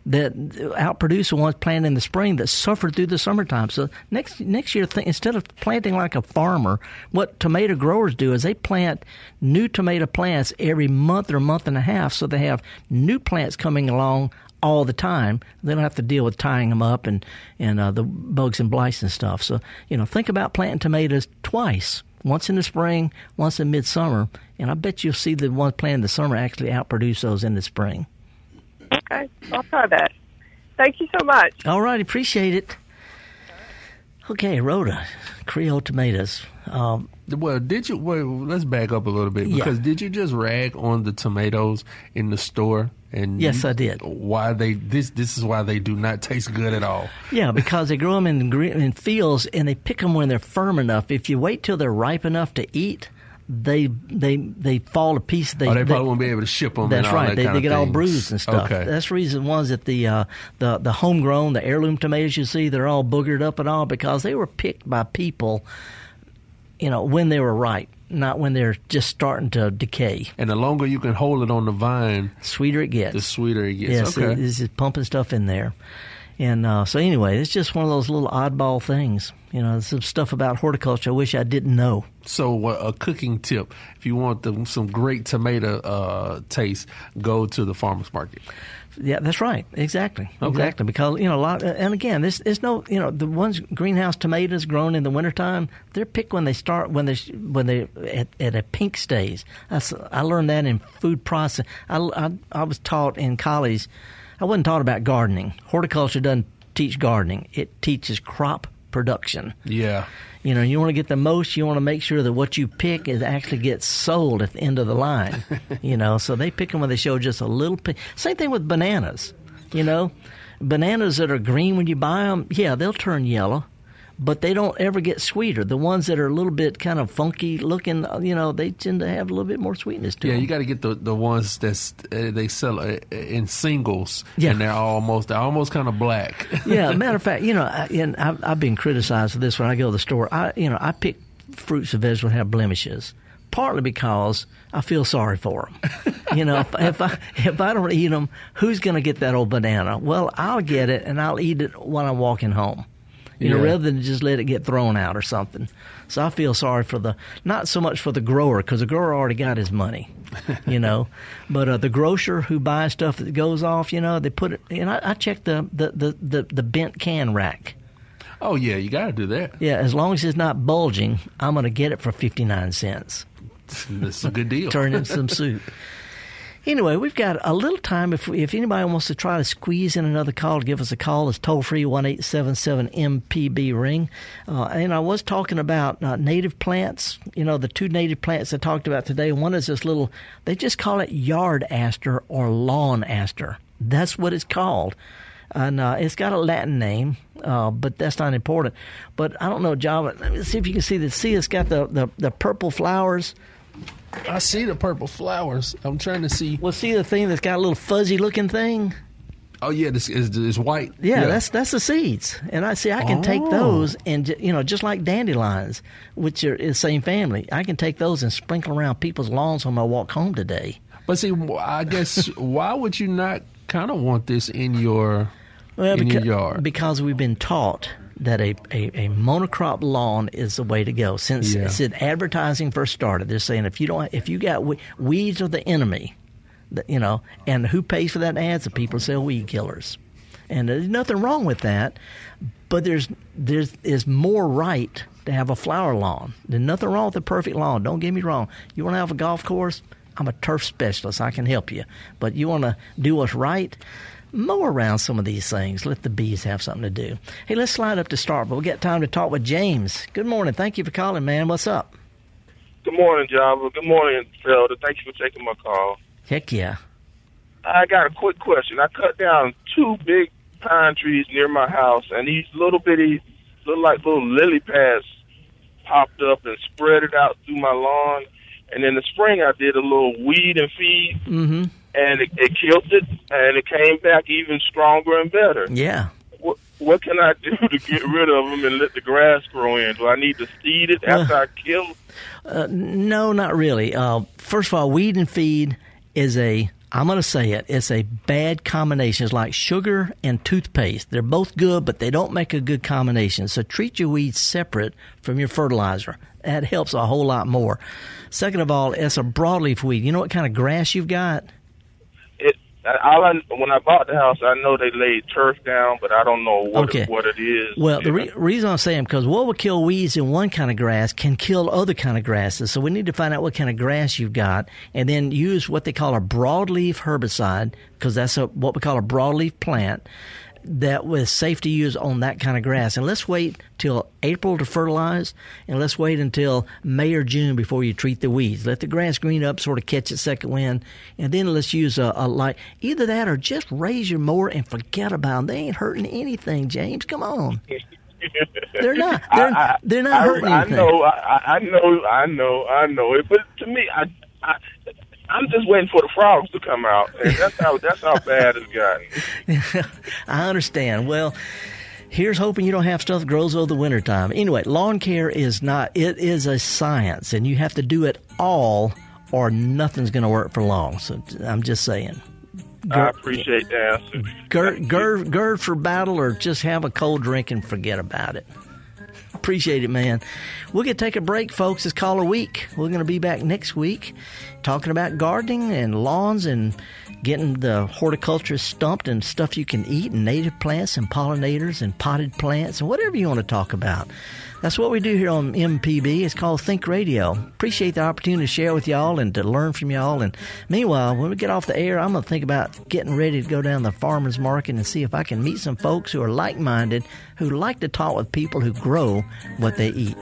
that outproduce the ones planted in the spring that suffered through the summertime. So next next year, th- instead of planting like a farmer, what tomato growers do is they plant new tomato plants every month or month and a half, so they have new plants coming along all the time. They don't have to deal with tying them up and and uh, the bugs and blights and stuff. So you know, think about planting tomatoes twice. Once in the spring, once in midsummer, and I bet you'll see the ones planted in the summer actually outproduce those in the spring. okay? I'll try that. Thank you so much. All right, appreciate it. Okay, Rhoda, Creole tomatoes. Um, Well, did you? Well, let's back up a little bit Yeah. because did you just rag on the tomatoes in the store? And Yes, you- I did. Why they this? This is why they do not taste good at all. yeah, because they grow them in in fields and they pick them when they're firm enough. If you wait till they're ripe enough to eat, they they they fall to pieces. They, oh, they probably won't be able to ship them. That's and all right. That They, they get all bruised and stuff. Okay. That's the reason was that the uh, the the homegrown, the heirloom tomatoes you see, they're all boogered up and all because they were picked by people, you know, when they were ripe. not when they're just starting to decay. And the longer you can hold it on the vine, Sweeter it gets. the sweeter it gets. Yes, okay. it is pumping stuff in there. And uh, so, anyway, it's just one of those little oddball things. You know, some stuff about horticulture I wish I didn't know. So, uh, a cooking tip: if you want the, some great tomato uh, taste, go to the farmers market. Yeah, that's right. Exactly. Okay. Exactly. Because, you know, a lot, and again, this is no, you know, the ones greenhouse tomatoes grown in the wintertime, they're picked when they start, when they, when they, at, at a pink stage. That's, I learned that in food process. I, I, I was taught in college, I wasn't taught about gardening. Horticulture doesn't teach gardening. It teaches crop production. Yeah. You know, you want to get the most. You want to make sure that what you pick is actually gets sold at the end of the line. you know, so they pick them when they show just a little. Same thing with bananas. You know, bananas that are green when you buy them, yeah, they'll turn yellow, but they don't ever get sweeter. The ones that are a little bit kind of funky looking, uh, you know, they tend to have a little bit more sweetness to Yeah, them. you got to get the the ones that's uh, they sell uh, in singles, Yeah. and they're almost they're almost kind of black. yeah, matter of fact, you know, I, and I've, I've been criticized for this when I go to the store. I, you know, I pick fruits and vegetables that have blemishes, partly because I feel sorry for them. you know, if, if I if I don't eat them, who's going to get that old banana? Well, I'll get it and I'll eat it when I'm walking home. You know, Yeah. rather than just let it get thrown out or something. So I feel sorry for the not so much for the grower because the grower already got his money, you know, but uh, the grocer who buys stuff that goes off, you know, they put it. And I, I check the the, the the the bent can rack. oh yeah, you got to do that. Yeah, as long as it's not bulging, I'm going to get it for 59 cents. That's a good deal. Turn in some soup. Anyway, we've got a little time. If if anybody wants to try to squeeze in another call, give us a call. It's toll free one eight seven seven MPB ring. Uh, and I was talking about uh, native plants. You know, the two native plants I talked about today. One is this little. They just call it yard aster or lawn aster. That's what it's called. And uh, it's got a Latin name, uh, but that's not important. But I don't know, Java. Let me see if you can see the See, it's got the, the, the purple flowers. I see the purple flowers. I'm trying to see. Well, see the thing that's got a little fuzzy looking thing. Oh yeah, this is white. Yeah, that's that's the seeds, and I see I can take Oh. those and you know just like dandelions, which are in the same family, I can take those and sprinkle around people's lawns when I walk home today. But see, I guess why would you not kind of want this in your Well, in beca- your yard? because we've been taught that a, a, a monocrop lawn is the way to go. Since Yeah. since advertising first started, they're saying if you don't if you got we- weeds are the enemy, you know, and who pays for that ads? The people sell weed killers, and there's nothing wrong with that. But there's there's is more right to have a flower lawn. There's nothing wrong with a perfect lawn. Don't get me wrong. You want to have a golf course? I'm a turf specialist. I can help you. But you want to do what's right? Mow around some of these things. Let the bees have something to do. Hey, let's slide up to start, but we got time to talk with James. Good morning. Thank you for calling, man. What's up? Good morning, Java. Good morning, Felder. Thank you for taking my call. Heck yeah. I got a quick question. I cut down two big pine trees near my house, and these little bitty, look like little lily pads popped up and spread it out through my lawn. And in the spring, I did a little weed and feed, Mm-hmm. And it, it killed it, and it came back even stronger and better. Yeah. What, what can I do to get rid of them and let the grass grow in? Do I need to seed it after I kill? Uh, no, not really. Uh, first of all, weed and feed is a, I'm going to say it, it's a bad combination. It's like sugar and toothpaste. They're both good, but they don't make a good combination. So treat your weeds separate from your fertilizer. That helps a whole lot more. Second of all, it's a broadleaf weed. You know what kind of grass you've got? It. All I, when I bought the house, I know they laid turf down, but I don't know what Okay. what it is. Well, the re- reason I'm saying because what will kill weeds in one kind of grass can kill other kind of grasses. So we need to find out what kind of grass you've got, and then use what they call a broadleaf herbicide because that's a, what we call a broadleaf plant that was safe to use on that kind of grass. And let's wait till April to fertilize, and let's wait until May or June before you treat the weeds. Let the grass green up, sort of catch its second wind, and then let's use a, a light. Either that or just raise your mower and forget about them. They ain't hurting anything, James. Come on. They're not. They're, I, I, they're not I, hurting I anything. know, I, I know, I know, I know it. But to me, I, I, I'm just waiting for the frogs to come out, and that's how that's how bad it's gotten. I understand. Well, Here's hoping you don't have stuff that grows over the wintertime. Anyway, lawn care is not, it is a science, and you have to do it all or nothing's going to work for long. So I'm just saying. I appreciate. Gird, gird, gird for battle or just have a cold drink and forget about it. Appreciate it, man. We're going to take a break, folks. It's caller week. We're going to be back next week talking about gardening and lawns and getting the horticulturist stumped and stuff you can eat and native plants and pollinators and potted plants and whatever you want to talk about. That's what we do here on MPB. It's called Think Radio. Appreciate the opportunity to share with y'all and to learn from y'all. And meanwhile, when we get off the air, I'm going to think about getting ready to go down the farmer's market and see if I can meet some folks who are like minded, who like to talk with people who grow what they eat.